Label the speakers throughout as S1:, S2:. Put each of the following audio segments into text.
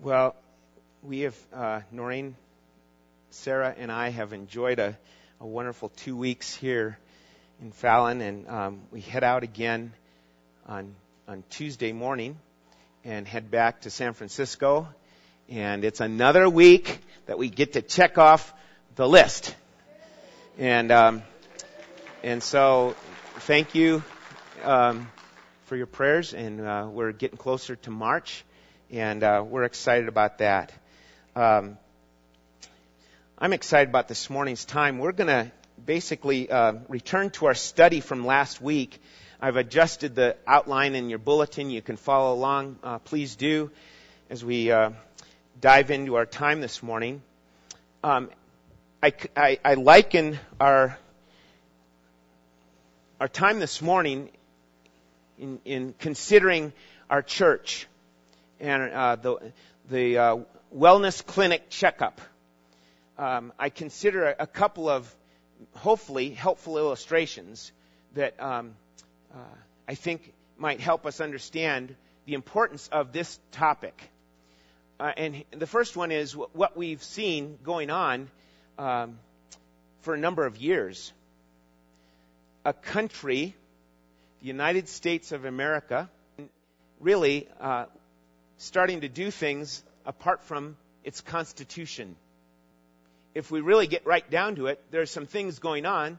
S1: Well, we have, uh, Noreen, Sarah, and I have enjoyed a, a wonderful two weeks here in Fallon, and um, we head out again on on Tuesday morning and head back to San Francisco. And it's another week that we get to check off the list. And um, and so, thank you um, for your prayers, and uh, we're getting closer to March and uh, we're excited about that. Um, I'm excited about this morning's time. We're going to basically uh, return to our study from last week. I've adjusted the outline in your bulletin. You can follow along. Uh, please do as we uh, dive into our time this morning. Um, I, I, I liken our our time this morning in, in considering our church and uh, the, the uh, wellness clinic checkup. Um, I consider a, a, couple of hopefully helpful illustrations that um, uh, I think might help us understand the importance of this topic. Uh, and the first one is what we've seen going on um, for a number of years. A country, the United States of America, really uh, starting to do things apart from its constitution. If we really get right down to it, there are some things going on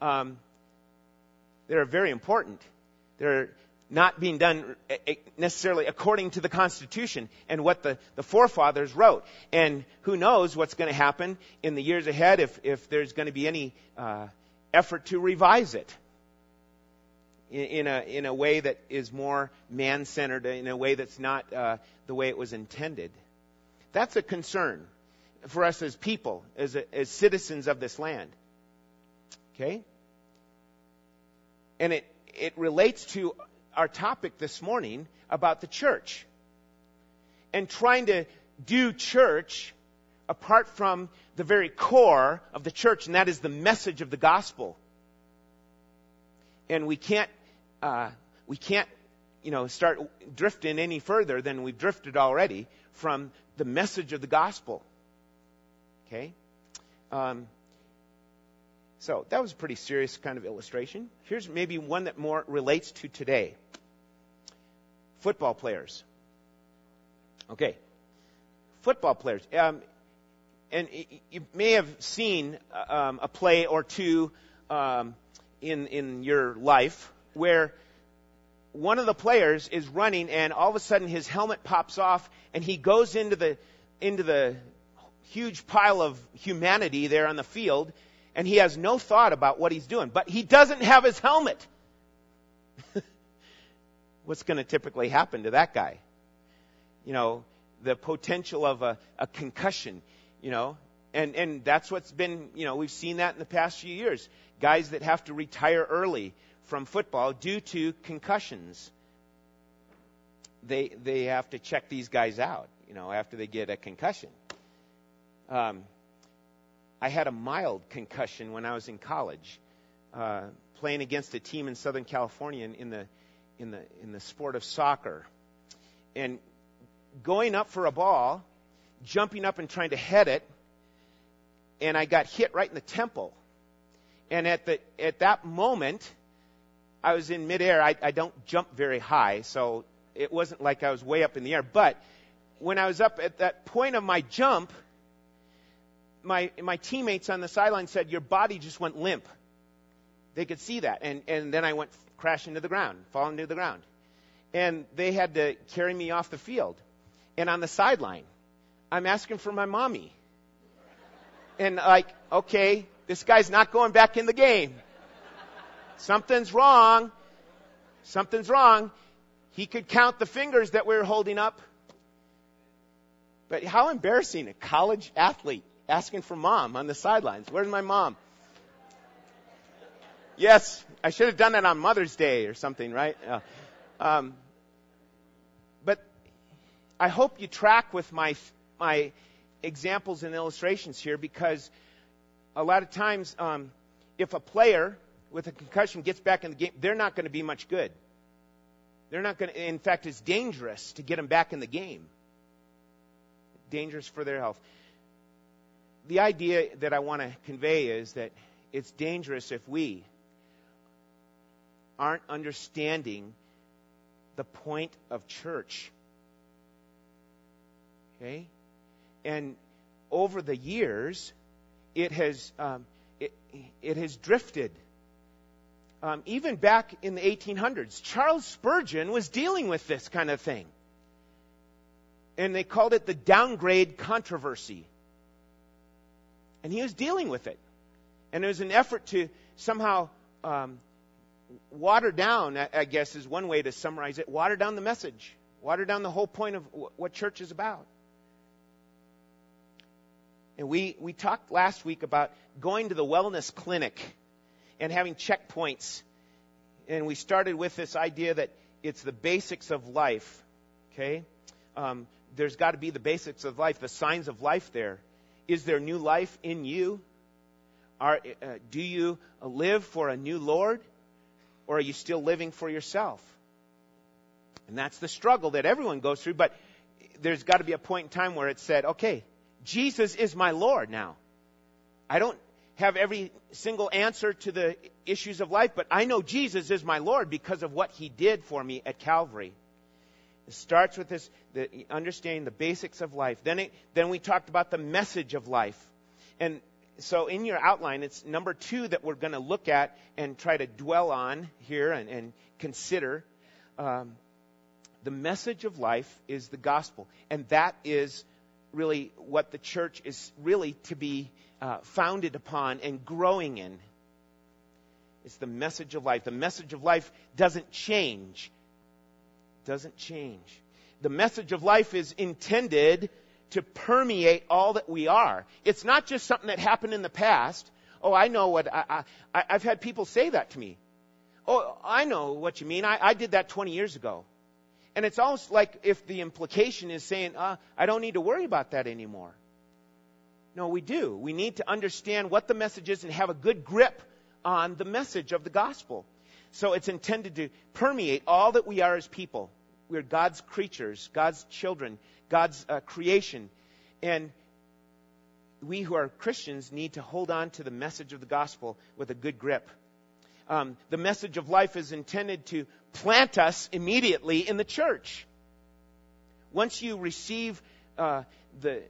S1: um, that are very important. They're not being done eh, eh, necessarily according to the Constitution and what the, the forefathers wrote. And who knows what's going to happen in the years ahead if, if there's going to be any uh, effort to revise it in, a, in a way that is more man centered, in a way that's not uh, the way it was intended. That's a concern for us as people, as, a, as citizens of this land. Okay? And it, it relates to our topic this morning about the church. And trying to do church apart from the very core of the church, and that is the message of the gospel. And we can't uh, we can't, you know, start drifting any further than we've drifted already from the message of the gospel. Okay? Um, so that was a pretty serious kind of illustration. Here's maybe one that more relates to today. Football players. Okay. Football players. Um, and you may have seen um, a play or two um, in in your life where one of the players is running and all of a sudden his helmet pops off and he goes into the into the huge pile of humanity there on the field and he has no thought about what he's doing but he doesn't have his helmet. What's going to typically happen to that guy? You know the potential of a, a concussion you know? And and that's what's been you know we've seen that in the past few years. Guys that have to retire early from football due to concussions. They they have to check these guys out, you know, after they get a concussion. Um, I had a mild concussion when I was in college, uh, playing against a team in Southern California in, in the in the in the sport of soccer, and going up for a ball, jumping up and trying to head it, and I got hit right in the temple. And at the at that moment, I was in midair. I, I don't jump very high, so it wasn't like I was way up in the air. But when I was up at that point of my jump, my my teammates on the sideline said, "Your body just went limp." They could see that, and and then I went crashing to the ground, falling to the ground, and they had to carry me off the field. And on the sideline, I'm asking for my mommy, and like, okay, this guy's not going back in the game. Something's wrong. Something's wrong. He could count the fingers that we were holding up. But how embarrassing, a college athlete asking for mom on the sidelines. Where's my mom? Yes, I should have done that on Mother's Day or something, right? Uh, um, but I hope you track with my my examples and illustrations here because a lot of times, um, if a player with a concussion gets back in the game, they're not going to be much good. They're not going to, in fact, it's dangerous to get them back in the game. dangerous for their health. The idea that I want to convey is that it's dangerous if we aren't understanding the point of church. Okay? And over the years, it has, um, it, it has drifted. Um, even back in the 1800s, Charles Spurgeon was dealing with this kind of thing. And they called it the downgrade controversy. And he was dealing with it. And it was an effort to somehow um, water down, I guess is one way to summarize it, water down the message, water down the whole point of what church is about. And we, we talked last week about going to the wellness clinic and having checkpoints. And we started with this idea that it's the basics of life. Okay? Um, there's got to be the basics of life, the signs of life there. Is there new life in you? Are, uh, do you live for a new Lord? Or are you still living for yourself? And that's the struggle that everyone goes through, but there's got to be a point in time where it said, okay, Jesus is my Lord now. I don't have every single answer to the issues of life, but I know Jesus is my Lord because of what he did for me at Calvary. It starts with this, the, understanding the basics of life. Then, it, then we talked about the message of life. And so in your outline, it's number two that we're going to look at and try to dwell on here and, and consider. Um, the message of life is the gospel. And that is really what the church is really to be uh, founded upon and growing in. It's the message of life. The message of life doesn't change. Doesn't change. The message of life is intended to permeate all that we are. It's not just something that happened in the past. Oh, I know what I, I I've had people say that to me. Oh, I know what you mean. I, I did that 20 years ago. And it's almost like if the implication is saying, uh, I don't need to worry about that anymore. No, we do. We need to understand what the message is and have a good grip on the message of the gospel. So it's intended to permeate all that we are as people. We're God's creatures, God's children, God's uh, creation. And we who are Christians need to hold on to the message of the gospel with a good grip. Um, the message of life is intended to plant us immediately in the church. Once you receive uh, the,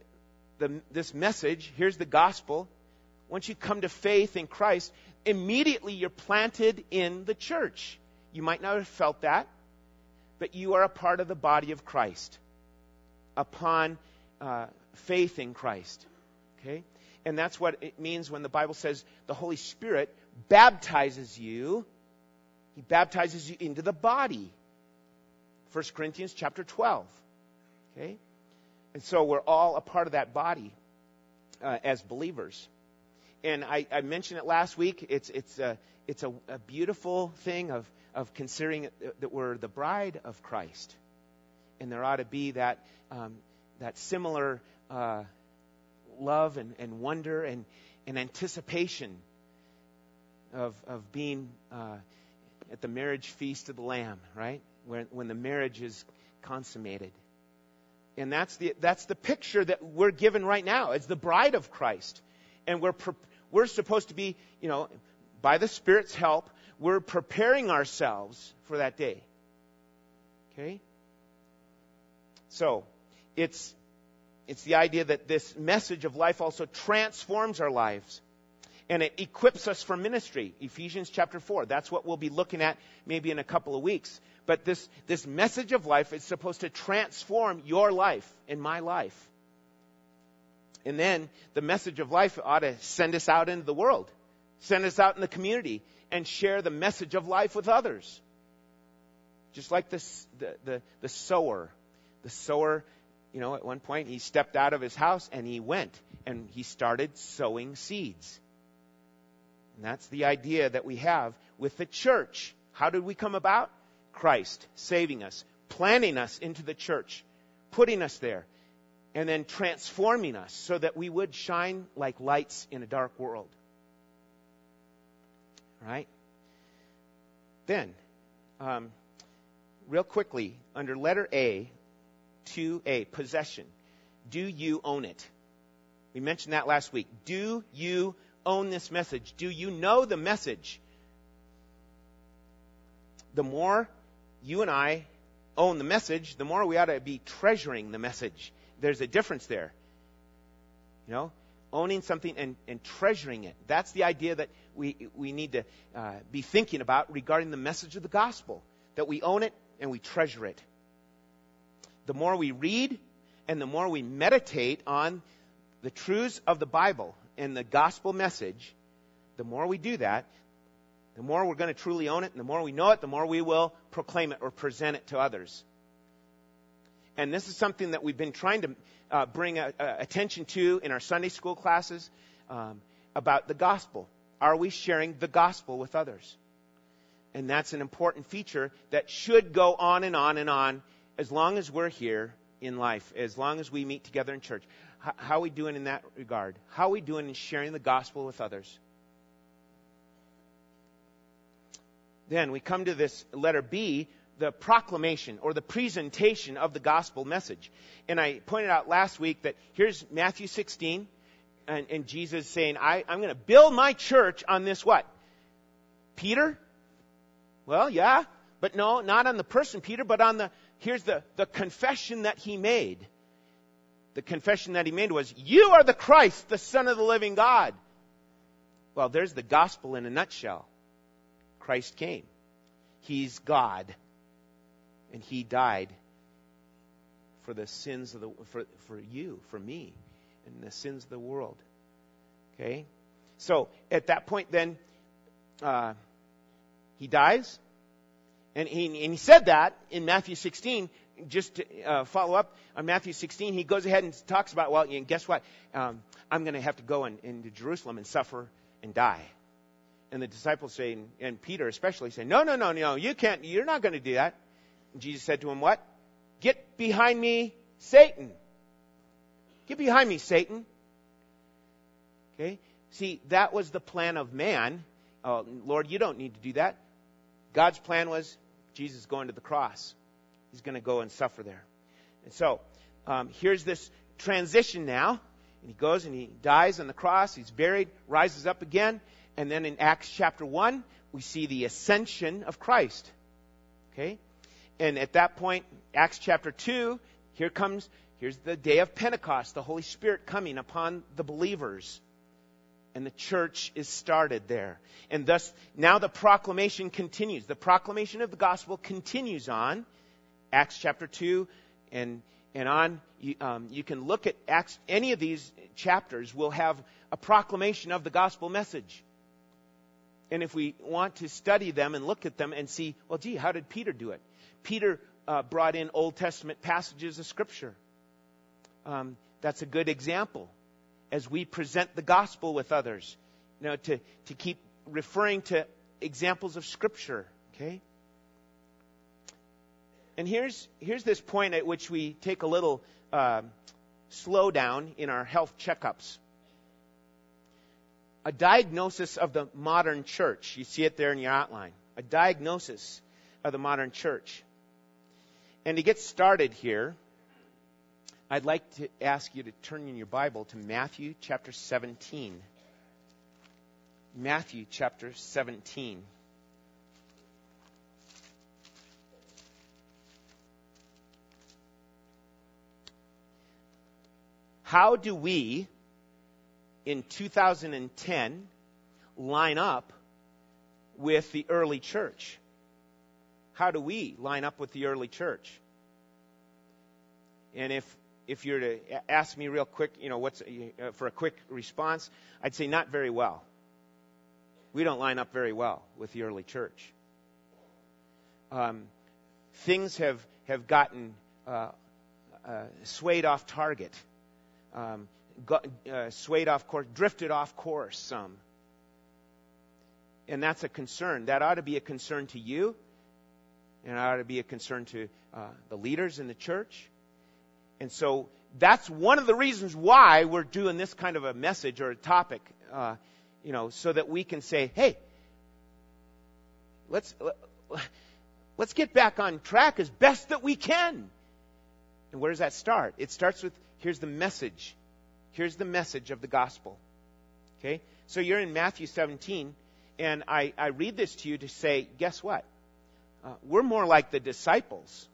S1: the, this message, here's the gospel. Once you come to faith in Christ, immediately you're planted in the church. You might not have felt that, but you are a part of the body of Christ upon uh, faith in Christ. Okay? And that's what it means when the Bible says the Holy Spirit baptizes you. He baptizes you into the body. 1 Corinthians chapter 12. Okay? And so we're all a part of that body uh, as believers. And I, I, mentioned it last week. It's, it's, a, it's a, a beautiful thing of, of considering that we're the bride of Christ. And there ought to be that, um, that similar uh, love and, and wonder and, and anticipation of, of being uh, at the marriage feast of the Lamb, right? When, when the marriage is consummated. And that's the, that's the picture that we're given right now as the bride of Christ. And we're, we're supposed to be, you know, by the Spirit's help, we're preparing ourselves for that day. Okay? So, it's, it's the idea that this message of life also transforms our lives and it equips us for ministry. Ephesians chapter 4. That's what we'll be looking at maybe in a couple of weeks. But this, this message of life is supposed to transform your life and my life. And then the message of life ought to send us out into the world, send us out in the community, and share the message of life with others. Just like this, the, the, the sower. The sower, you know, at one point he stepped out of his house and he went and he started sowing seeds. And that's the idea that we have with the church. How did we come about? Christ saving us, planting us into the church, putting us there, and then transforming us so that we would shine like lights in a dark world. Right? Then, um, real quickly, under letter A, 2A, possession. do you own it? We mentioned that last week. Do you own this message? Do you know the message? The more you and I own the message, the more we ought to be treasuring the message. There's a difference there. You know, owning something and, and treasuring it. That's the idea that we, we need to uh, be thinking about regarding the message of the gospel. That we own it and we treasure it. The more we read and the more we meditate on the truths of the Bible and the gospel message, the more we do that, the more we're going to truly own it, and the more we know it, the more we will proclaim it or present it to others. And this is something that we've been trying to uh, bring a, a attention to in our Sunday school classes um, about the gospel. Are we sharing the gospel with others? And that's an important feature that should go on and on and on as long as we're here in life, as long as we meet together in church. How, are we doing in that regard? How are we doing in sharing the gospel with others? Then we come to this letter B, the proclamation or the presentation of the gospel message. And I pointed out last week that here's Matthew 16, and, and Jesus saying, I, I'm going to build my church on this what? Peter? Well, yeah, but no, not on the person Peter, but on the, here's the, the confession that he made. The confession that he made was, You are the Christ, the Son of the living God. Well, there's the gospel in a nutshell. Christ came. He's God. And he died for the sins of the for, for you, for me, and the sins of the world. Okay? So at that point then uh, he dies. And he, and he said that in Matthew 16, just to uh, follow up on Matthew 16, he goes ahead and talks about, well, and guess what? Um, I'm going to have to go in, into Jerusalem and suffer and die. And the disciples say, and Peter especially say, no, no, no, no, you can't, you're not going to do that. And Jesus said to him, what? Get behind me, Satan. Get behind me, Satan. Okay? See, that was the plan of man. Oh, Lord, you don't need to do that. God's plan was Jesus going to the cross. He's going to go and suffer there. And so, um, here's this transition now. And he goes and he dies on the cross. He's buried, rises up again. And then in Acts chapter 1, we see the ascension of Christ. Okay? And at that point, Acts chapter 2, here comes, here's the day of Pentecost, the Holy Spirit coming upon the believers. And the church is started there. And thus, now the proclamation continues. The proclamation of the gospel continues on. Acts chapter 2 and, and on. You, um, you can look at Acts, any of these chapters will have a proclamation of the gospel message. And if we want to study them and look at them and see, well, gee, how did Peter do it? Peter uh, brought in Old Testament passages of Scripture. Um, that's a good example as we present the gospel with others. You know, to, to keep referring to examples of Scripture. Okay? And here's, here's this point at which we take a little uh, slowdown in our health checkups a diagnosis of the modern church. You see it there in your outline. A diagnosis of the modern church. And to get started here, I'd like to ask you to turn in your Bible to Matthew chapter 17. Matthew chapter 17. How do we in 2010 line up with the early church? How do we line up with the early church? And if if you're to ask me real quick, you know, what's uh, for a quick response, I'd say not very well. We don't line up very well with the early church. Um, things have have gotten uh, uh, swayed off target. Um, got, uh, swayed off course, drifted off course some. And that's a concern. That ought to be a concern to you, and it ought to be a concern to uh, the leaders in the church. And so that's one of the reasons why we're doing this kind of a message or a topic, uh, you know, so that we can say, hey, let's let's get back on track as best that we can. And where does that start? It starts with here's the message. Here's the message of the gospel. Okay? So you're in Matthew 17, and I, I read this to you to say, guess what? Uh, we're more like the disciples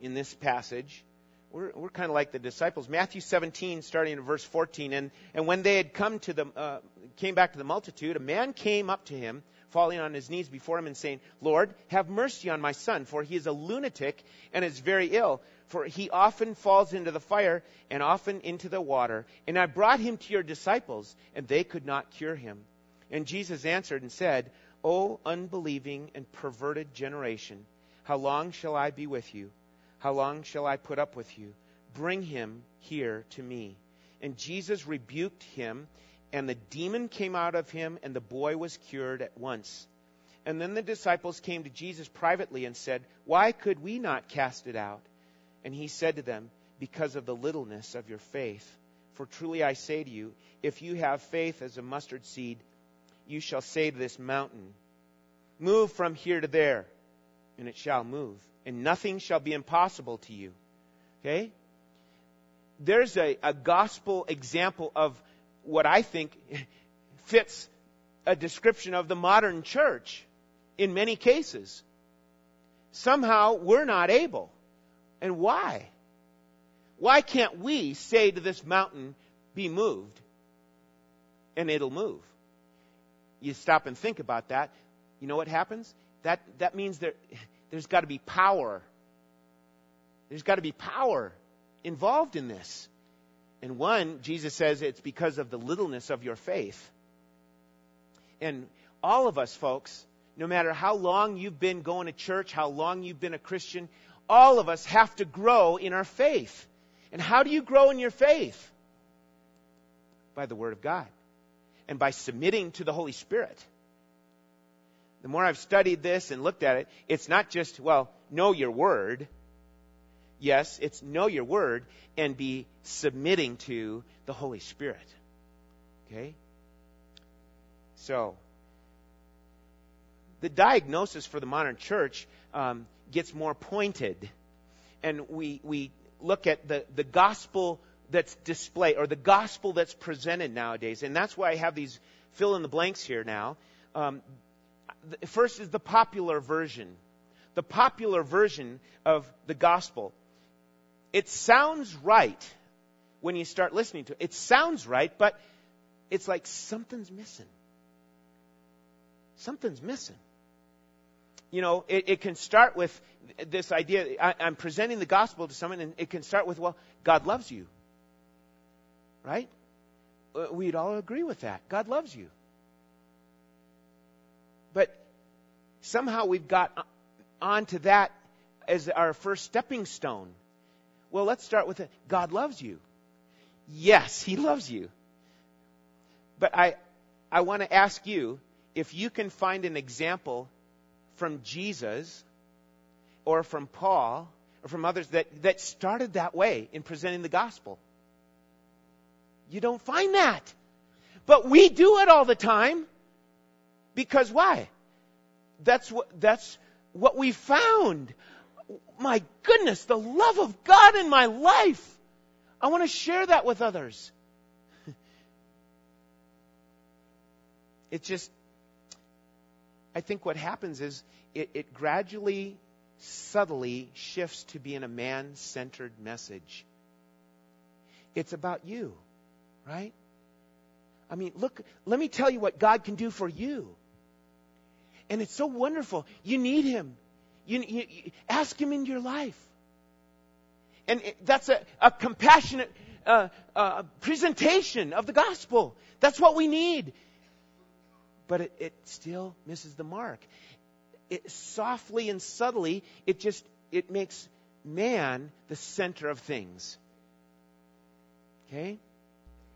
S1: in this passage. We're, we're kind of like the disciples. Matthew 17, starting in verse 14, and, and when they had come to the, uh, came back to the multitude, a man came up to him, falling on his knees before him and saying, Lord, have mercy on my son, for he is a lunatic and is very ill. For he often falls into the fire and often into the water. And I brought him to your disciples, and they could not cure him. And Jesus answered and said, O unbelieving and perverted generation, how long shall I be with you? How long shall I put up with you? Bring him here to me. And Jesus rebuked him, and the demon came out of him, and the boy was cured at once. And then the disciples came to Jesus privately and said, Why could we not cast it out? And he said to them, Because of the littleness of your faith. For truly I say to you, if you have faith as a mustard seed, you shall say to this mountain, Move from here to there, and it shall move, and nothing shall be impossible to you. Okay? There's a, a gospel example of what I think fits a description of the modern church in many cases. Somehow we're not able. And why? Why can't we say to this mountain, be moved, and it'll move? You stop and think about that. You know what happens? That, that means there, there's got to be power. There's got to be power involved in this. And one, Jesus says it's because of the littleness of your faith. And all of us, folks, no matter how long you've been going to church, how long you've been a Christian, all of us have to grow in our faith. And how do you grow in your faith? By the Word of God and by submitting to the Holy Spirit. The more I've studied this and looked at it, it's not just, well, know your Word. Yes, it's know your Word and be submitting to the Holy Spirit. Okay? So, the diagnosis for the modern church um, gets more pointed. And we, we look at the, the gospel that's displayed, or the gospel that's presented nowadays. And that's why I have these fill in the blanks here now. Um, first is the popular version. The popular version of the gospel. It sounds right when you start listening to it. It sounds right, but it's like something's missing. Something's missing you know, it, it, can start with this idea. I, I'm presenting the gospel to someone, and it can start with, well, God loves you. Right? Uh, we'd all agree with that. God loves you. But somehow we've got onto that as our first stepping stone. Well, let's start with it. God loves you. Yes, He loves you. But I, I want to ask you if you can find an example from Jesus or from Paul or from others that, that started that way in presenting the gospel. You don't find that. But we do it all the time. Because why? That's what, that's what we found. My goodness, the love of God in my life. I want to share that with others. It's just, I think what happens is it, it gradually, subtly shifts to being a man centered message. It's about you, right? I mean, look, let me tell you what God can do for you. And it's so wonderful. You need Him. You, you, you ask Him in your life. And that's a, a compassionate uh, uh, presentation of the gospel. That's what we need but it, it still misses the mark. It, softly and subtly, it just it makes man the center of things. Okay?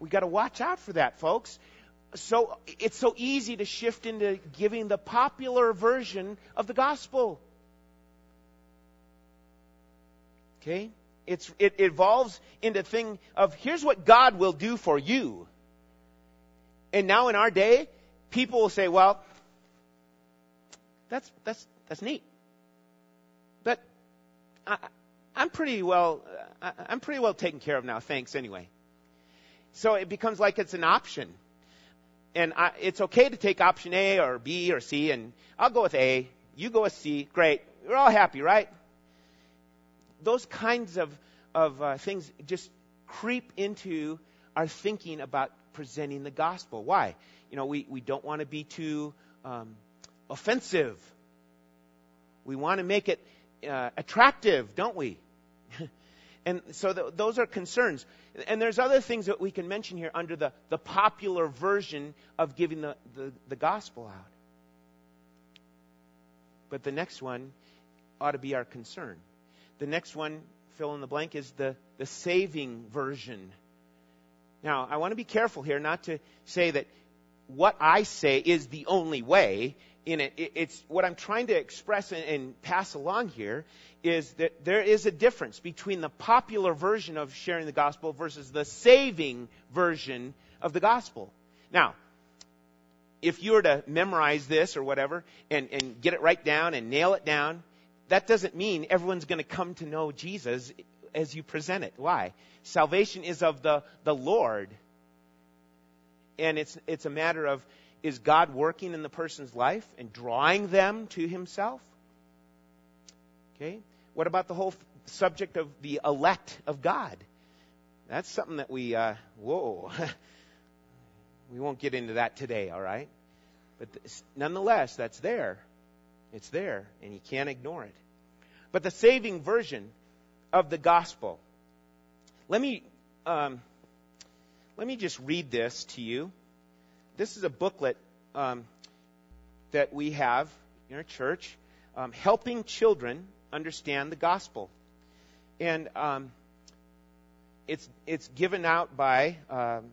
S1: We got to watch out for that, folks. So it's so easy to shift into giving the popular version of the gospel. Okay? It's, it evolves into thing of here's what God will do for you. And now in our day, people will say, well, that's, that's, that's neat. But I, I'm pretty well, I'm pretty well taken care of now. Thanks anyway. So it becomes like it's an option. And I, it's okay to take option A or B or C, and I'll go with A. You go with C. Great. We're all happy, right? Those kinds of, of uh, things just creep into our thinking about presenting the gospel. Why? You know, we, we don't want to be too um, offensive. We want to make it uh, attractive, don't we? and so th- those are concerns. And there's other things that we can mention here under the, the popular version of giving the, the, the gospel out. But the next one ought to be our concern. The next one, fill in the blank, is the, the saving version. Now, I want to be careful here not to say that what I say is the only way in it. It's what I'm trying to express and, pass along here is that there is a difference between the popular version of sharing the gospel versus the saving version of the gospel. Now, if you were to memorize this or whatever and, and get it right down and nail it down, that doesn't mean everyone's going to come to know Jesus as you present it. Why? Salvation is of the, the Lord. And it's, it's a matter of is God working in the person's life and drawing them to Himself? Okay. What about the whole subject of the elect of God? That's something that we, uh, whoa, we won't get into that today, all right? But nonetheless, that's there. It's there, and you can't ignore it. But the saving version of the gospel. Let me um, let me just read this to you. This is a booklet um, that we have in our church, um, helping children understand the gospel, and um, it's it's given out by um,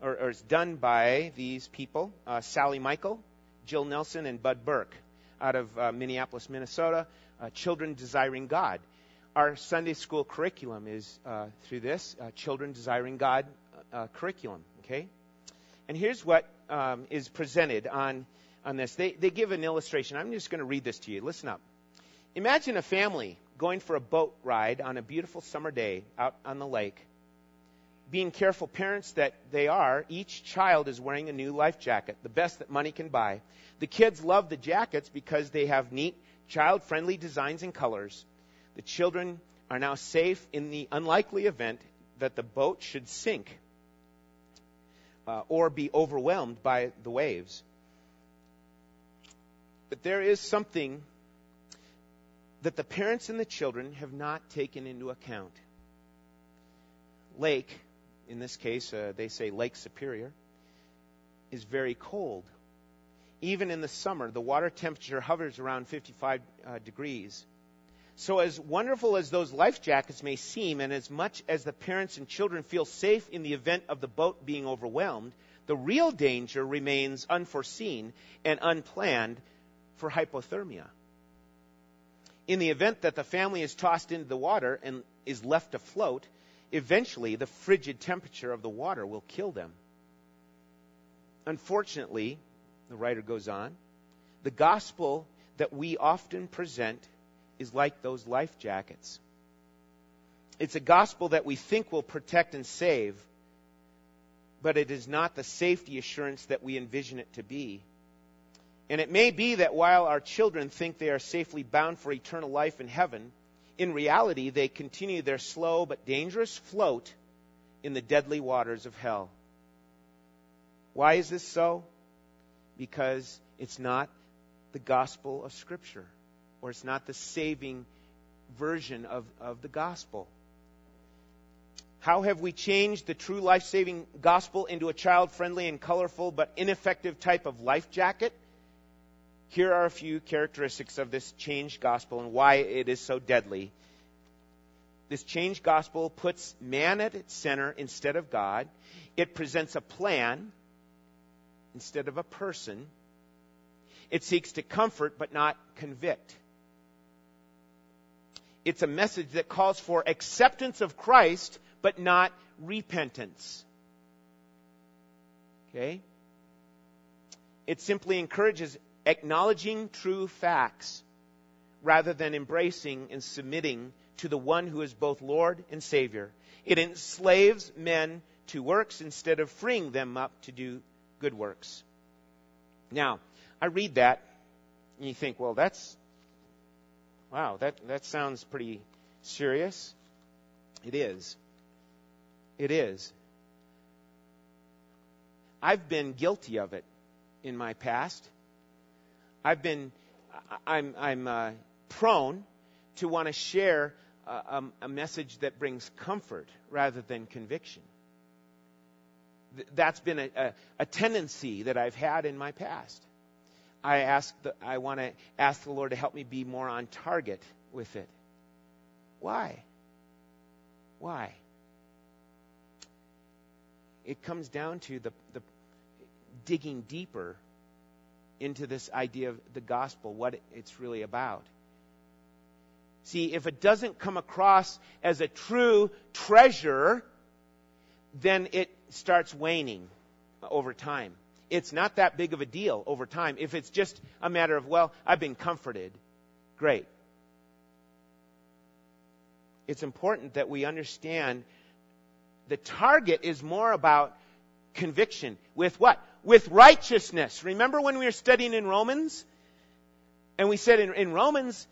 S1: or, or, it's done by these people: uh, Sally Michael, Jill Nelson, and Bud Burk, out of uh, Minneapolis, Minnesota. Uh, children desiring God. Our Sunday school curriculum is uh, through this uh, Children Desiring God uh, curriculum. Okay, and here's what um, is presented on on this. They they give an illustration. I'm just going to read this to you. Listen up. Imagine a family going for a boat ride on a beautiful summer day out on the lake. Being careful parents that they are, each child is wearing a new life jacket, the best that money can buy. The kids love the jackets because they have neat, child friendly designs and colors. The children are now safe in the unlikely event that the boat should sink uh, or be overwhelmed by the waves. But there is something that the parents and the children have not taken into account. Lake, in this case, uh, they say Lake Superior, is very cold. Even in the summer, the water temperature hovers around 55 uh, degrees. So, as wonderful as those life jackets may seem, and as much as the parents and children feel safe in the event of the boat being overwhelmed, the real danger remains unforeseen and unplanned for hypothermia. In the event that the family is tossed into the water and is left afloat, eventually the frigid temperature of the water will kill them. Unfortunately, the writer goes on, the gospel that we often present is like those life jackets. It's a gospel that we think will protect and save, but it is not the safety assurance that we envision it to be. And it may be that while our children think they are safely bound for eternal life in heaven, in reality they continue their slow but dangerous float in the deadly waters of hell. Why is this so? Because it's not the gospel of Scripture or it's not the saving version of, of the gospel. How have we changed the true life saving gospel into a child friendly and colorful but ineffective type of life jacket? Here are a few characteristics of this changed gospel and why it is so deadly. This changed gospel puts man at its center instead of God. It presents a plan instead of a person. It seeks to comfort but not convict it's a message that calls for acceptance of Christ, but not repentance. Okay? It simply encourages acknowledging true facts rather than embracing and submitting to the one who is both Lord and Savior. It enslaves men to works instead of freeing them up to do good works. Now, I read that, and you think, well, that's, wow, that, that sounds pretty serious. It is. It is. I've been guilty of it in my past. I've been, I'm, I'm uh, prone to want to share a, a, message that brings comfort rather than conviction. Th- that's been a, a, a, tendency that I've had in my past. I ask, the, I want to ask the Lord to help me be more on target with it. Why? Why? It comes down to the, the digging deeper into this idea of the gospel, what it's really about. See, if it doesn't come across as a true treasure, then it starts waning over time. It's not that big of a deal over time. If it's just a matter of, well, I've been comforted, great. It's important that we understand the target is more about conviction. With what? With righteousness. Remember when we were studying in Romans? And we said in, in Romans,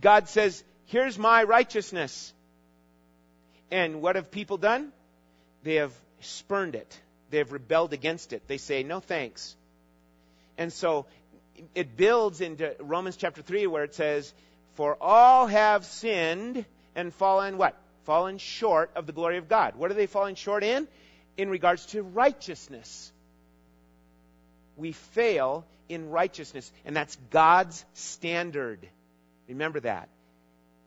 S1: God says, here's my righteousness. And what have people done? They have spurned it. They have rebelled against it. They say, no thanks. And so it builds into Romans chapter 3 where it says, for all have sinned and fallen what? Fallen short of the glory of God. What are they falling short in? In regards to righteousness. We fail in righteousness, and that's God's standard. Remember that.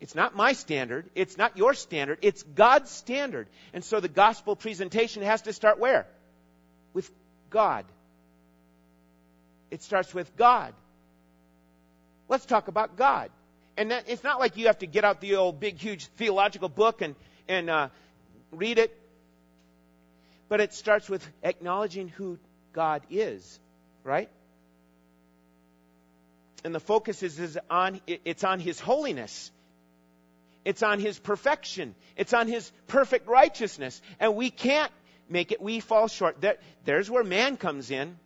S1: It's not my standard. It's not your standard. It's God's standard. And so the gospel presentation has to start where? With God. It starts with God. Let's talk about God. And that, it's not like you have to get out the old big, huge theological book and, and uh, read it. But it starts with acknowledging who God is, right? and the focus is, is on it's on his holiness. It's on his perfection. It's on his perfect righteousness. And we can't make it we fall short. There, there's where man comes in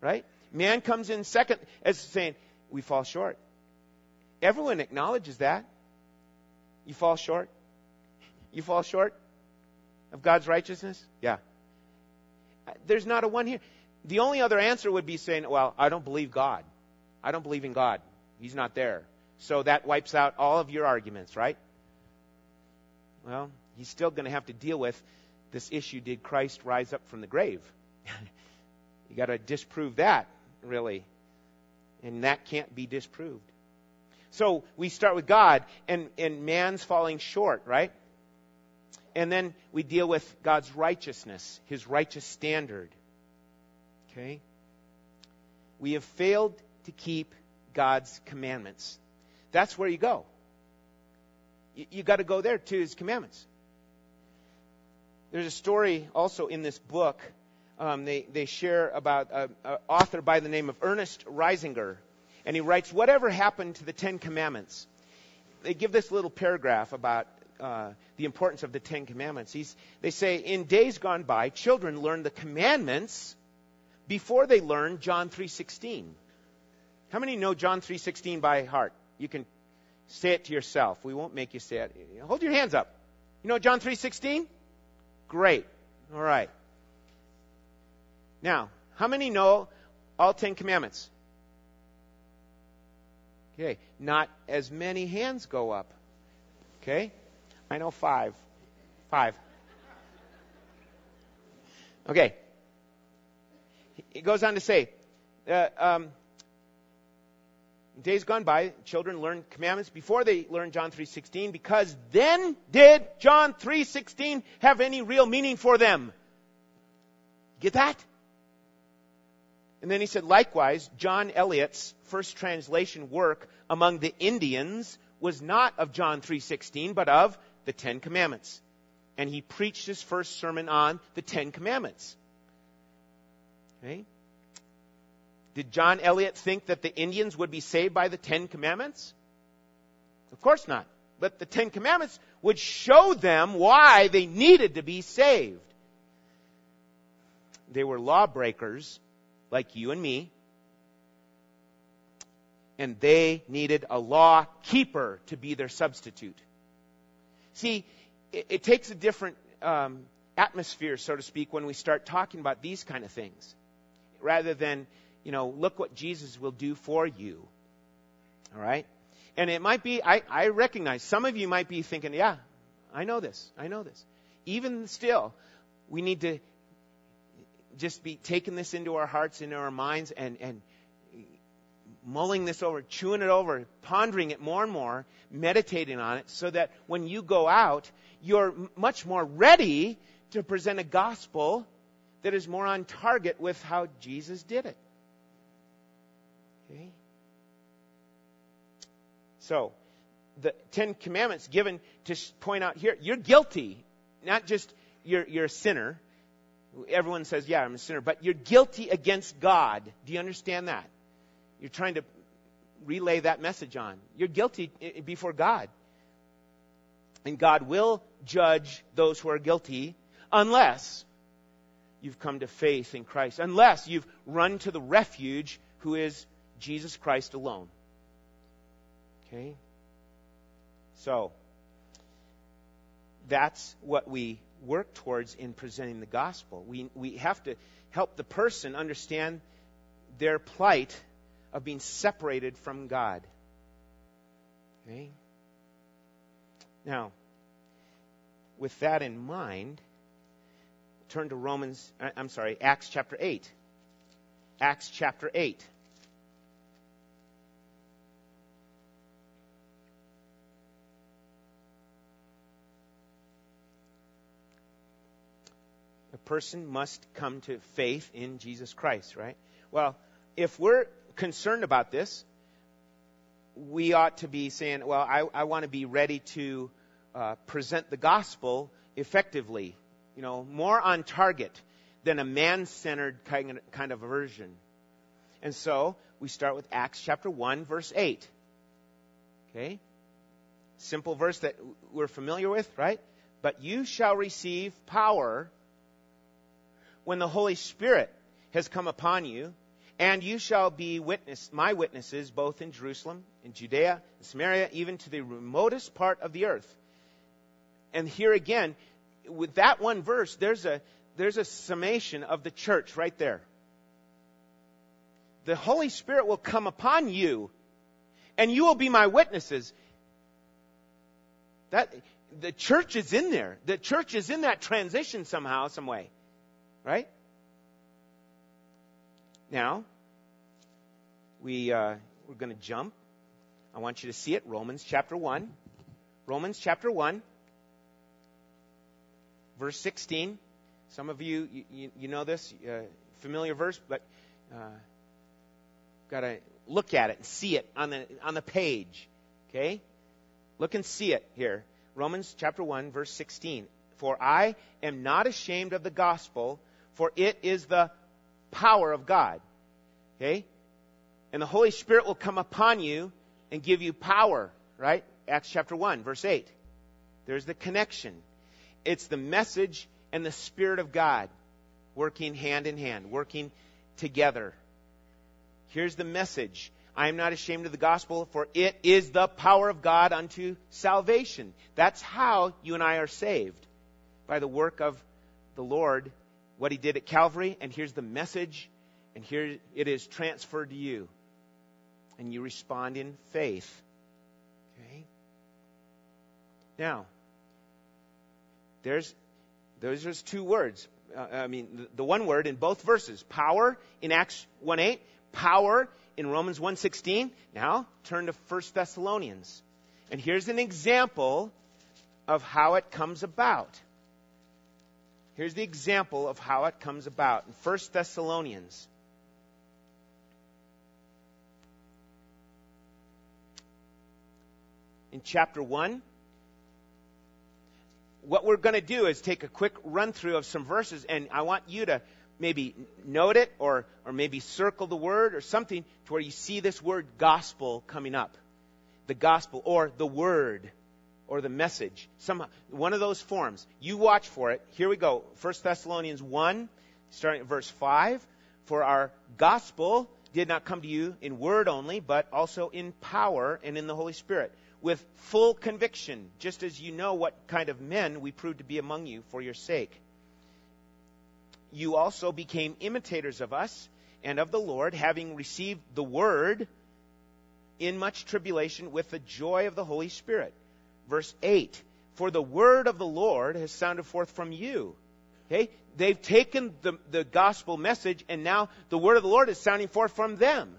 S1: right? Man comes in second as saying we fall short. Everyone acknowledges that. You fall short. You fall short of god's righteousness? Yeah. There's not a one here the only other answer would be saying well i don't believe god I don't believe in God. He's not there. So that wipes out all of your arguments, right? Well, he's still going to have to deal with this issue did Christ rise up from the grave? you got to disprove that, really. And that can't be disproved. So we start with God, and, and man's falling short, right? And then we deal with God's righteousness, his righteous standard. Okay? We have failed to keep God's commandments. That's where you go. You, you got to go there to His commandments. There's a story also in this book. Um, they, they share about an author by the name of Ernest Reisinger. And he writes, Whatever happened to the Ten Commandments? They give this little paragraph about uh, the importance of the Ten Commandments. He's, they say, In days gone by, children learned the commandments before they learned John 3.16. How many know John 3:16 by heart? You can say it to yourself. We won't make you say it. Hold your hands up. You know John 3:16? Great. All right. Now, how many know all 10 commandments? Okay, not as many hands go up. Okay? I know 5. 5. Okay. He goes on to say, uh, um, days gone by, children learned commandments before they learned John 3:16 because then did John 3:16 have any real meaning for them? Get that? And then he said, likewise, John Eliot's first translation work among the Indians was not of John 3:16 but of the 10 commandments. And he preached his first sermon on the 10 commandments. Okay? Did John Eliot think that the Indians would be saved by the Ten Commandments? Of course not. but the Ten Commandments would show them why they needed to be saved. They were lawbreakers, like you and me, and they needed a law keeper to be their substitute. See, it, it takes a different um, atmosphere, so to speak, when we start talking about these kind of things, rather than, you know, look what Jesus will do for you. All right? And it might be, I, I recognize, some of you might be thinking, yeah, I know this, I know this. Even still, we need to just be taking this into our hearts, into our minds, and, and mulling this over, chewing it over, pondering it more and more, meditating on it, so that when you go out, you're much more ready to present a gospel that is more on target with how Jesus did it. Okay? So, the Ten Commandments given to point out here, you're guilty, not just you're, you're a sinner. Everyone says, yeah, I'm a sinner, but you're guilty against God. Do you understand that? You're trying to relay that message on. You're guilty eh, eh, before God. And God will judge those who are guilty unless you've come to faith in Christ, unless you've run to the refuge who is Jesus Christ alone. Okay? So, that's what we work towards in presenting the gospel. We, we have to help the person understand their plight of being separated from God. Okay? Now, with that in mind, turn to Romans, uh, I'm sorry, Acts chapter 8. Acts chapter 8. A person must come to faith in Jesus Christ, right? Well, if we're concerned about this, we ought to be saying, well, I, I want to be ready to uh, present the gospel effectively, you know, more on target than a man centered kind, of version. And so we start with Acts chapter 1, verse 8. Okay? Simple verse that we're familiar with, right? But you shall receive power when the Holy Spirit has come upon you, and you shall be witness, my witnesses, both in Jerusalem, in Judea, in Samaria, even to the remotest part of the earth. And here again, with that one verse, there's a, there's a summation of the church right there. The Holy Spirit will come upon you, and you will be my witnesses. That, the church is in there. The church is in that transition somehow, some way. Right? Now, we, uh, we're going to jump. I want you to see it. Romans chapter 1. Romans chapter 1, verse 16. Some of you, you, you know this, uh, familiar verse, but uh, got to look at it and see it on the, on the page. Okay? Look and see it here. Romans chapter 1, verse 16. For I am not ashamed of the gospel for it is the power of God. Okay? And the Holy Spirit will come upon you and give you power, right? Acts chapter 1, verse 8. There's the connection. It's the message and the Spirit of God working hand in hand, working together. Here's the message. I am not ashamed of the gospel, for it is the power of God unto salvation. That's how you and I are saved. By the work of the Lord what he did at Calvary, and here's the message, and here it is transferred to you. And you respond in faith. Okay? Now, there's those are two words. Uh, I mean, the, one word in both verses. Power in Acts 1.8. Power in Romans 1.16. Now, turn to 1 Thessalonians. And here's an example of how it comes about. Here's the example of how it comes about in 1 Thessalonians. In chapter 1, what we're going to do is take a quick run through of some verses, and I want you to maybe note it or, or maybe circle the word or something to where you see this word gospel coming up. The gospel or the word. or the message. Some, one of those forms. You watch for it. Here we go. 1 Thessalonians 1, starting at verse 5. For our gospel did not come to you in word only, but also in power and in the Holy Spirit, with full conviction, just as you know what kind of men we proved to be among you for your sake. You also became imitators of us and of the Lord, having received the word in much tribulation with the joy of the Holy Spirit. Verse 8 For the word of the Lord has sounded forth from you. Okay? They've taken the, the gospel message, and now the word of the Lord is sounding forth from them.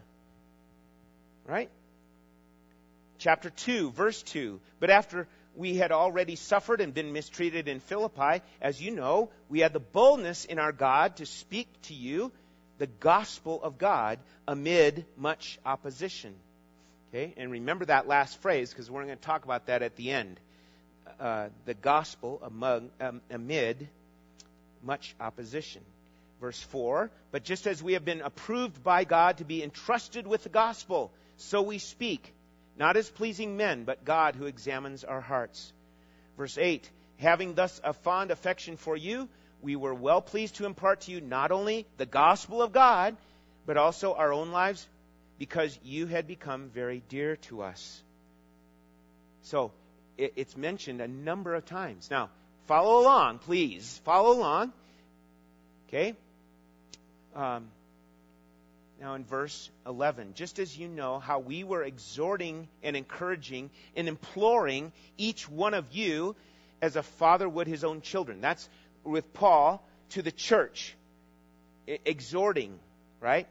S1: Right? Chapter 2, verse 2. But after we had already suffered and been mistreated in Philippi, as you know, we had the boldness in our God to speak to you the gospel of God amid much opposition. Okay? And remember that last phrase because we're going to talk about that at the end. Uh, the gospel among, um, amid much opposition. Verse 4 But just as we have been approved by God to be entrusted with the gospel, so we speak, not as pleasing men, but God who examines our hearts. Verse 8 Having thus a fond affection for you, we were well pleased to impart to you not only the gospel of God, but also our own lives because you had become very dear to us. So it's mentioned a number of times. Now, follow along, please. Follow along. Okay? Um, now, in verse 11, just as you know how we were exhorting and encouraging and imploring each one of you as a father would his own children. That's with Paul to the church. exhorting, right?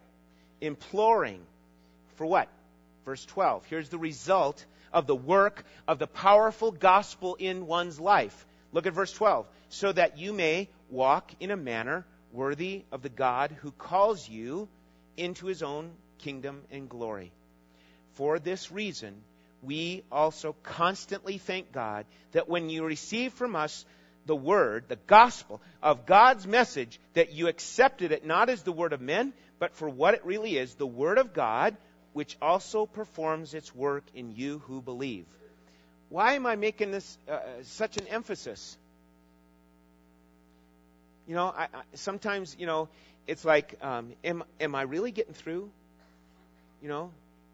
S1: Imploring, for what? Verse 12. Here's the result of the work of the powerful gospel in one's life. Look at verse 12. So that you may walk in a manner worthy of the God who calls you into his own kingdom and glory. For this reason, we also constantly thank God that when you receive from us the word, the gospel of God's message, that you accepted it not as the word of men, but for what it really is, the word of God, which also performs its work in you who believe. Why am I making this uh, such an emphasis? You know, I, I, sometimes, you know, it's like, um, am, am I really getting through? You know,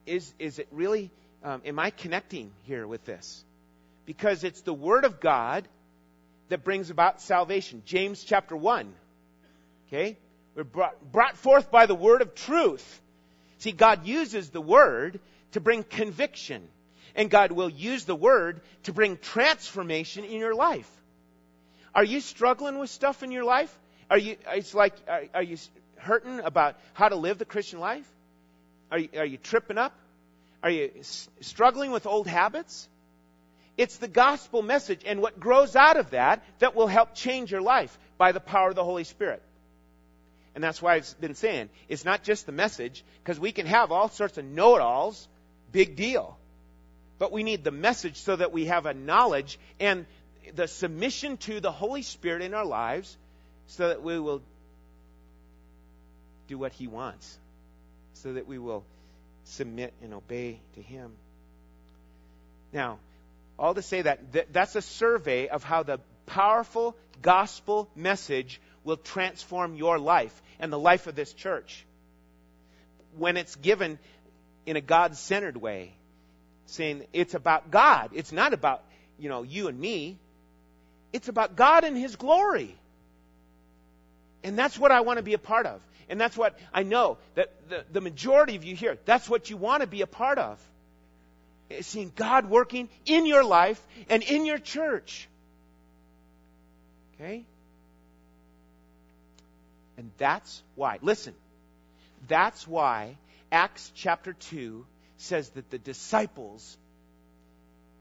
S1: is, is it really, um, am I connecting here with this? Because it's the Word of God that brings about salvation. James chapter 1. Okay? We're brought, brought forth by the Word of truth See, God uses the Word to bring conviction. And God will use the Word to bring transformation in your life. Are you struggling with stuff in your life? Are you, it's like, are, are you hurting about how to live the Christian life? Are you, are you tripping up? Are you struggling with old habits? It's the gospel message and what grows out of that that will help change your life by the power of the Holy Spirit. And that's why I've been saying it's not just the message, because we can have all sorts of know it alls, big deal. But we need the message so that we have a knowledge and the submission to the Holy Spirit in our lives so that we will do what He wants, so that we will submit and obey to Him. Now, all to say that that's a survey of how the powerful gospel message will transform your life and the life of this church. When it's given in a God centered way, saying it's about God. It's not about, you know, you and me. It's about God and His glory. And that's what I want to be a part of. And that's what I know that the, the majority of you here, that's what you want to be a part of. Is seeing God working in your life and in your church. Okay? And that's why, listen, that's why Acts chapter 2 says that the disciples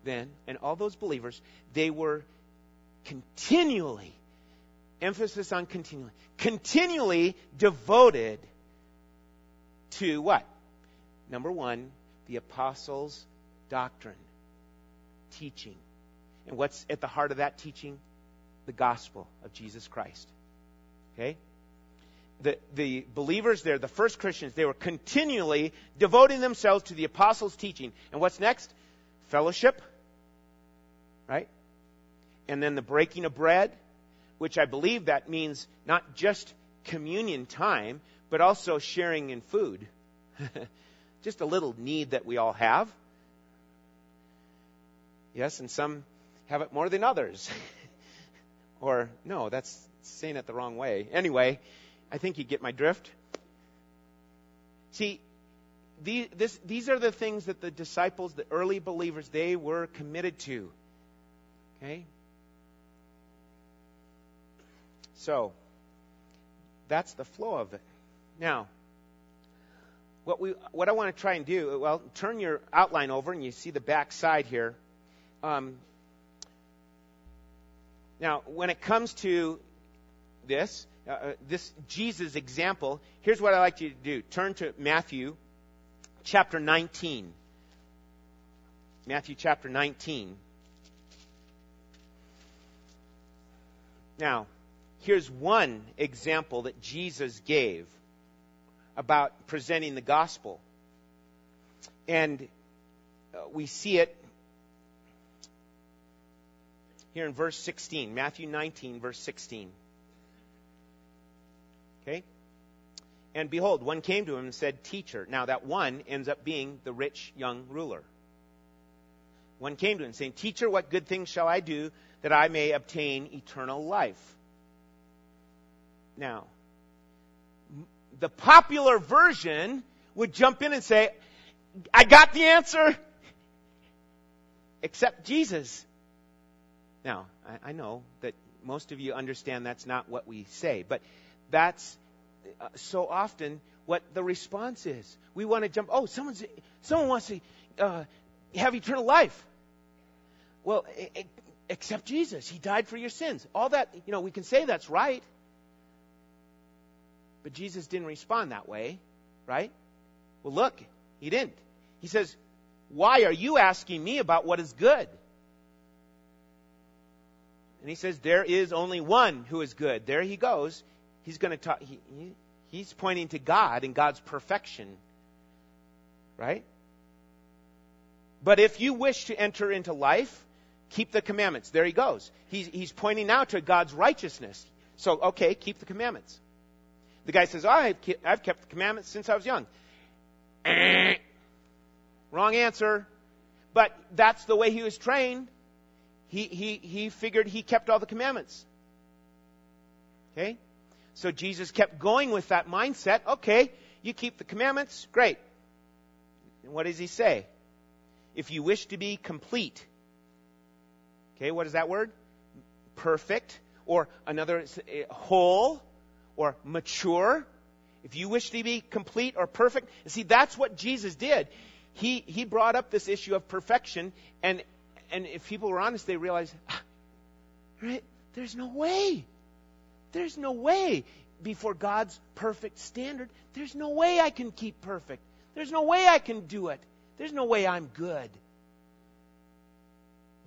S1: then, and all those believers, they were continually, emphasis on continually, continually devoted to what? Number one, the apostles' doctrine, teaching. And what's at the heart of that teaching? The gospel of Jesus Christ. Okay? the, the believers there, the first Christians, they were continually devoting themselves to the apostles' teaching. And what's next? Fellowship. right? And then the breaking of bread, which I believe that means not just communion time, but also sharing in food. just a little need that we all have. Yes, and some have it more than others. or, no, that's saying it the wrong way. Anyway, I think you get my drift. See, this, these are the things that the disciples, the early believers, they were committed to. Okay? So, that's the flow of it. Now, what we what I want to try and do, well, turn your outline over and you see the back side here. Um, now, when it comes to this, uh, uh, this Jesus example, here's what I'd like you to do. Turn to Matthew chapter 19. Matthew chapter 19. Now, here's one example that Jesus gave about presenting the gospel. And uh, we see it here in verse 16, Matthew 19, verse 16. Okay? And behold, one came to him and said, Teacher. Now, that one ends up being the rich young ruler. One came to him saying, Teacher, what good things shall I do that I may obtain eternal life? Now, the popular version would jump in and say, I got the answer. Except Jesus. Now, I, I know that most of you understand that's not what we say, but that's uh, so often what the response is. We want to jump. Oh, someone's someone wants to uh, have eternal life. Well, except Jesus. He died for your sins. All that you know, we can say that's right, but Jesus didn't respond that way, right? Well, look, he didn't. He says, "Why are you asking me about what is good?" And he says, There is only one who is good. There he goes. He's going to talk. He, he, he's pointing to God and God's perfection. Right? But if you wish to enter into life, keep the commandments. There he goes. He's, he's pointing now to God's righteousness. So, okay, keep the commandments. The guy says, I've, I've kept the commandments since I was young. Wrong answer. But that's the way he was trained he, he, he figured he kept all the commandments. Okay? So Jesus kept going with that mindset. Okay, you keep the commandments, great. And what does he say? If you wish to be complete. Okay, what is that word? Perfect, or another, eh, whole, or mature. If you wish to be complete or perfect, see, that's what Jesus did. He, he brought up this issue of perfection, and and if people were honest, they realize, ah, right? There's no way. There's no way before God's perfect standard. There's no way I can keep perfect. There's no way I can do it. There's no way I'm good.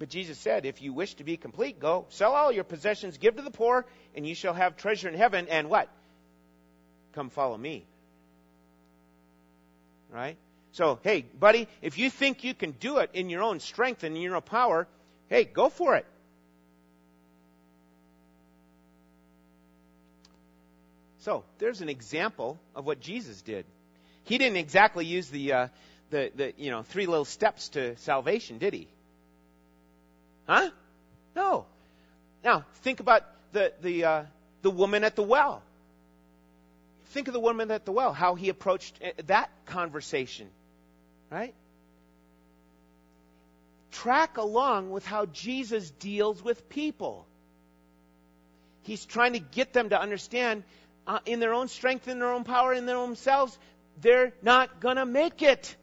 S1: But Jesus said, if you wish to be complete, go sell all your possessions, give to the poor, and you shall have treasure in heaven. And what? Come follow me. Right? So, hey, buddy, if you think you can do it in your own strength and in your own power, hey, go for it. So, there's an example of what Jesus did. He didn't exactly use the, uh, the, the, you know, three little steps to salvation, did he? Huh? No. Now, think about the, the, uh, the woman at the well. Think of the woman at the well, how he approached uh, that conversation. Right? Track along with how Jesus deals with people. He's trying to get them to understand uh, in their own strength, in their own power, in their own selves, they're not going to make it.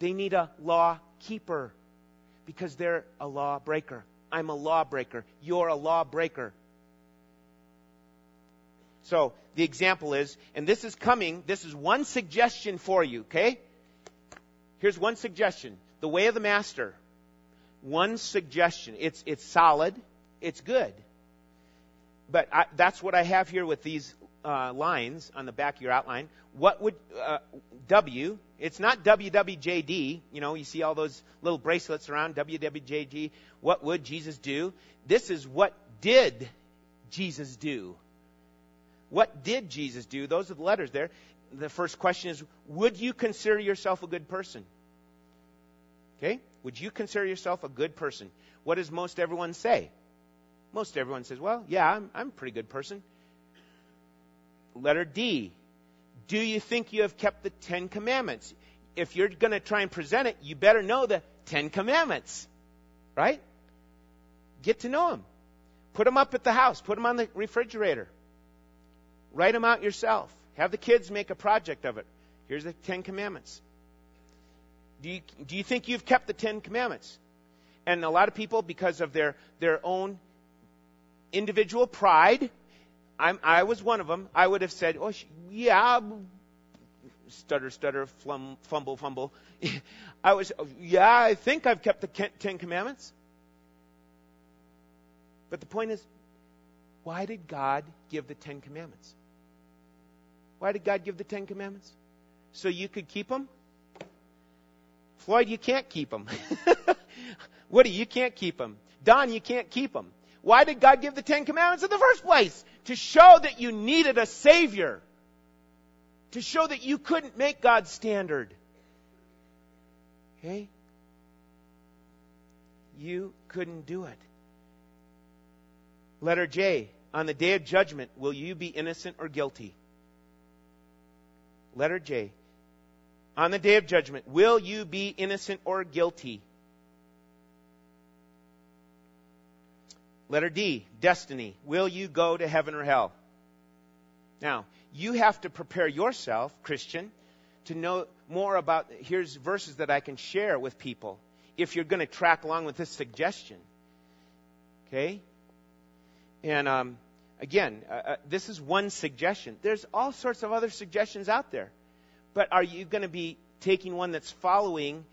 S1: They need a law keeper because they're a law breaker. I'm a law breaker. You're a law breaker. So the example is, and this is coming, this is one suggestion for you, okay? Here's one suggestion. The way of the master. One suggestion. It's, it's solid. It's good. But I, that's what I have here with these uh, lines on the back of your outline. What would uh, W? It's not WWJD. You know, you see all those little bracelets around WWJD. What would Jesus do? This is what did Jesus do? What did Jesus do? Those are the letters there. The first question is Would you consider yourself a good person? Okay? Would you consider yourself a good person? What does most everyone say? Most everyone says, Well, yeah, I'm, I'm a pretty good person. Letter D. Do you think you have kept the Ten Commandments? If you're going to try and present it, you better know the Ten Commandments. Right? Get to know them. Put them up at the house. Put them on the refrigerator. Write them out yourself. Have the kids make a project of it. Here's the Ten Commandments. Do you, do you think you've kept the Ten Commandments? And a lot of people, because of their, their own individual pride, I'm, I was one of them. I would have said, "Oh, yeah." Stutter, stutter, flum, fumble, fumble. I was, yeah, I think I've kept the Ten Commandments. But the point is, why did God give the Ten Commandments? Why did God give the Ten Commandments? So you could keep them? Floyd, you can't keep them. Woody, you can't keep them. Don, you can't keep them. Why did God give the Ten Commandments in the first place? To show that you needed a Savior. To show that you couldn't make God's standard. Okay? You couldn't do it. Letter J. On the day of judgment, will you be innocent or guilty? Letter J. On the day of judgment, will you be innocent or guilty? Letter D, destiny. Will you go to heaven or hell? Now, you have to prepare yourself, Christian, to know more about. Here's verses that I can share with people if you're going to track along with this suggestion. Okay? And um, again, uh, uh, this is one suggestion. There's all sorts of other suggestions out there. But are you going to be taking one that's following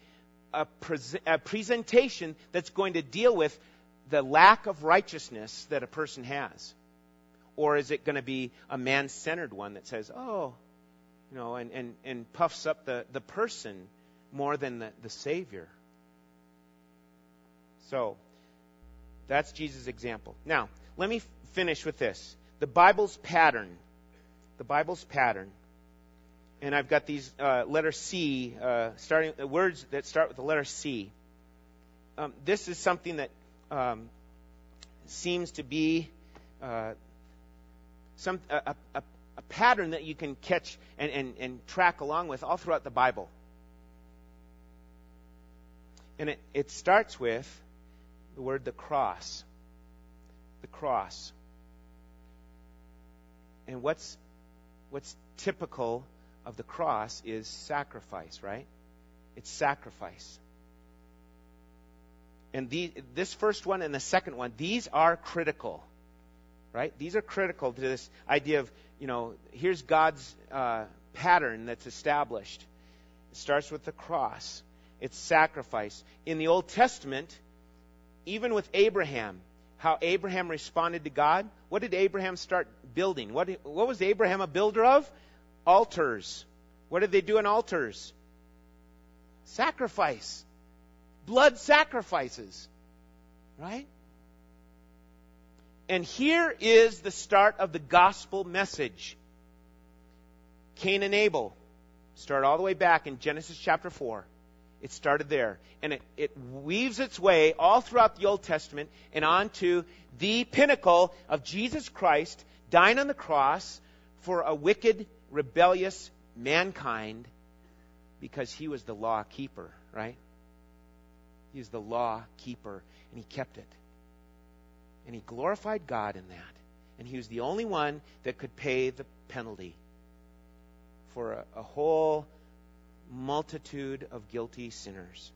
S1: a, pre- a presentation that's going to deal with the lack of righteousness that a person has? Or is it going to be a man centered one that says, oh, you know, and, and, and puffs up the, the person more than the, the Savior? So, that's Jesus' example. Now, let me finish with this. The Bible's pattern. The Bible's pattern. And I've got these uh, letter C, uh, starting uh, words that start with the letter C. Um, this is something that um, seems to be uh, some a, a, a, pattern that you can catch and, and, and track along with all throughout the Bible. And it, it starts with the word the cross. The cross. And what's what's typical of the cross is sacrifice, right? It's sacrifice. And the, this first one and the second one, these are critical, right? These are critical to this idea of, you know, here's God's uh, pattern that's established. It starts with the cross, it's sacrifice. In the Old Testament, even with Abraham, how Abraham responded to God, what did Abraham start building? What, what was Abraham a builder of? Altars. What did they do in altars? Sacrifice blood sacrifices. Right? And here is the start of the gospel message. Cain and Abel start all the way back in Genesis chapter 4. It started there. And it, it weaves its way all throughout the Old Testament and on to the pinnacle of Jesus Christ dying on the cross for a wicked, rebellious mankind because he was the law keeper, right? He the law keeper, and he kept it. And he glorified God in that. And he was the only one that could pay the penalty for a, a whole multitude of guilty sinners.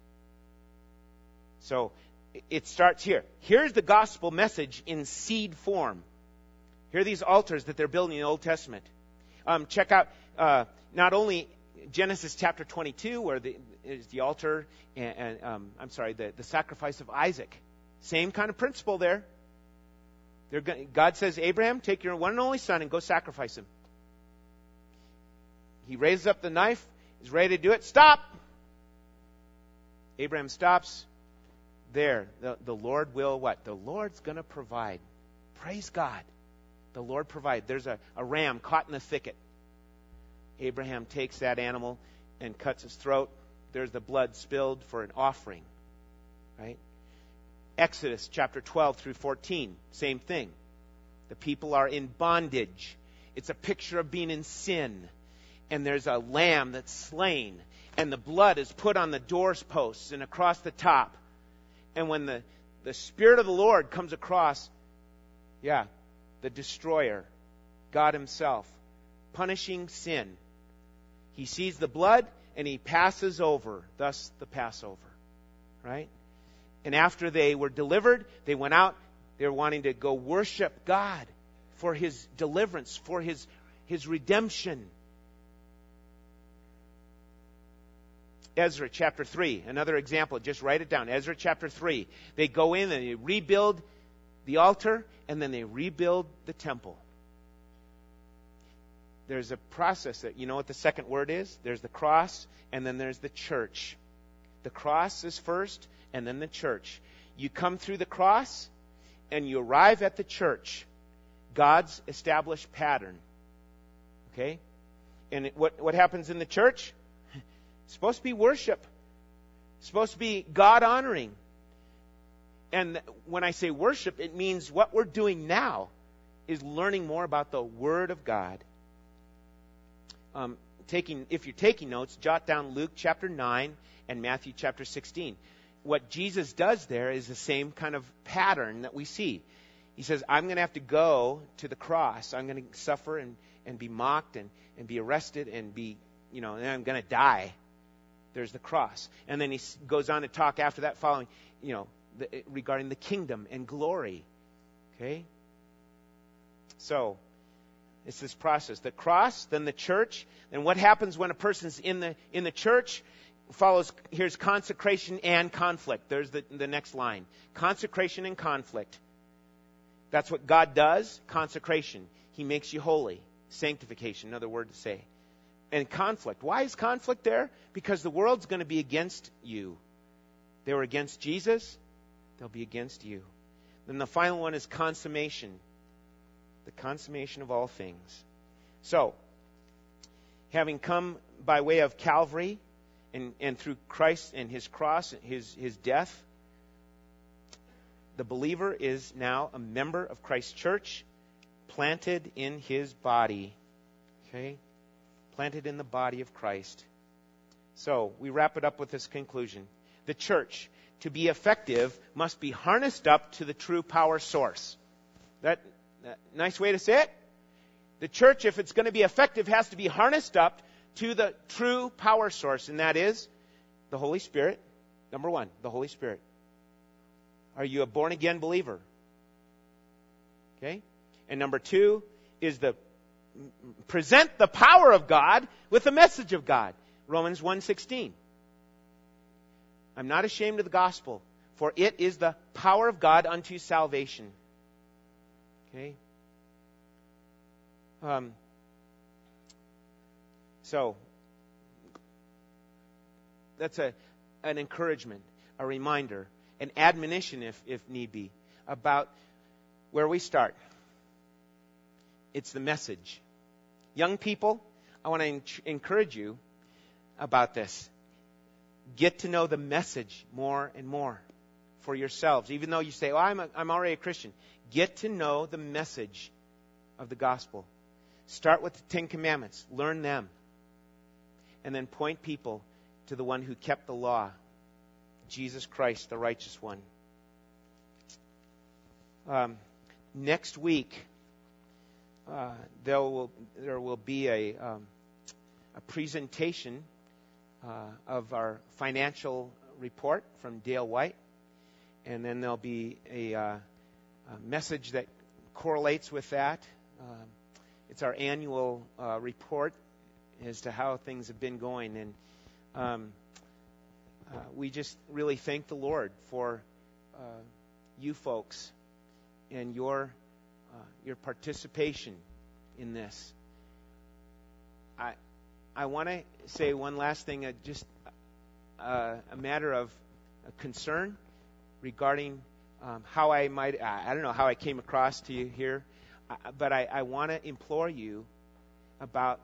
S1: So it starts here. Here's the gospel message in seed form. Here are these altars that they're building in the Old Testament. Um, check out uh, not only Genesis chapter 22, where the, is the altar, and, and um, I'm sorry, the, the sacrifice of Isaac. Same kind of principle there. God says, Abraham, take your one and only son and go sacrifice him. he raises up the knife, he's ready to do it. Stop! Abraham stops. There, the, the Lord will what? The Lord's going to provide. Praise God. The Lord provide. There's a, a ram caught in the thicket. Abraham takes that animal and cuts his throat. There's the blood spilled for an offering. Right? Exodus chapter 12 through 14, same thing. The people are in bondage. It's a picture of being in sin. And there's a lamb that's slain, and the blood is put on the doorposts and across the top. And when the, the Spirit of the Lord comes across, yeah, the destroyer, God Himself, punishing sin, he sees the blood and he passes over, thus the Passover. Right? And after they were delivered, they went out. They were wanting to go worship God for his deliverance, for his, his redemption. Ezra chapter 3, another example, just write it down. Ezra chapter 3. They go in and they rebuild the altar and then they rebuild the temple. There's a process that, you know what the second word is? There's the cross and then there's the church. The cross is first and then the church. You come through the cross and you arrive at the church. God's established pattern. Okay? And it, what, what happens in the church? It's supposed to be worship. It's supposed to be God honoring. And when I say worship, it means what we're doing now is learning more about the Word of God. Um, taking, if you're taking notes, jot down Luke chapter 9 and Matthew chapter 16. What Jesus does there is the same kind of pattern that we see. He says, I'm going to have to go to the cross. I'm going to suffer and, and be mocked and, and be arrested and be, you know, and I'm going to die. There's the cross. And then he goes on to talk after that, following, you know, the, regarding the kingdom and glory. Okay? So, it's this process. The cross, then the church. And what happens when a person's in the, in the church? Follows, here's consecration and conflict. There's the, the next line. Consecration and conflict. That's what God does. Consecration. He makes you holy. Sanctification, another word to say and conflict. Why is conflict there? Because the world's going to be against you. They were against Jesus, they'll be against you. Then the final one is consummation. The consummation of all things. So, having come by way of Calvary and, and through Christ and his cross, his, his death, the believer is now a member of Christ's church, planted in his body. Okay? planted in the body of Christ. So, we wrap it up with this conclusion. The church, to be effective, must be harnessed up to the true power source. That, nice way to say it? The church, if it's going to be effective, has to be harnessed up to the true power source, and that is the Holy Spirit. Number one, the Holy Spirit. Are you a born again believer? Okay? And number two is the present the power of God with the message of God. Romans 1:16. I'm not ashamed of the gospel, for it is the power of God unto salvation. Okay? Um, so that's a an encouragement, a reminder, an admonition if if need be about where we start it's the message. Young people, I want to encourage you about this. Get to know the message more and more for yourselves. Even though you say, oh, I'm, a, I'm already a Christian. Get to know the message of the gospel. Start with the Ten Commandments. Learn them. And then point people to the one who kept the law Jesus Christ, the righteous one. Um, next week, uh, there will there will be a um, a presentation uh, of our financial report from Dale White, and then there'll be a, uh, message that correlates with that. Um, it's our annual uh, report as to how things have been going, and um, uh, we just really thank the Lord for you folks and your uh, your participation in this. I I want to say one last thing, uh, just uh, a matter of concern regarding um, how I might, I don't know how I came across to you here, but I, I want to implore you about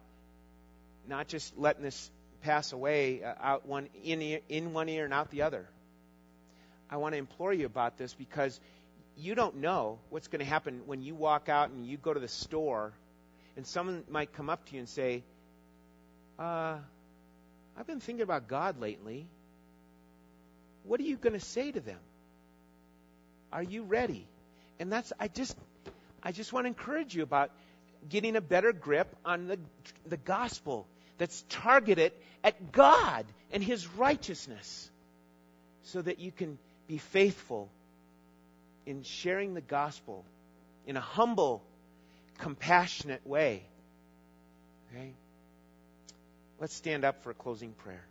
S1: not just letting this pass away uh, out one in, ear, in one ear and out the other. I want to implore you about this because you don't know what's going to happen when you walk out and you go to the store and someone might come up to you and say, uh, I've been thinking about God lately. What are you going to say to them? Are you ready? And that's, I just, I just want to encourage you about getting a better grip on the, the gospel that's targeted at God and His righteousness so that you can be faithful in sharing the gospel in a humble, compassionate way. Okay? Let's stand up for a closing prayer.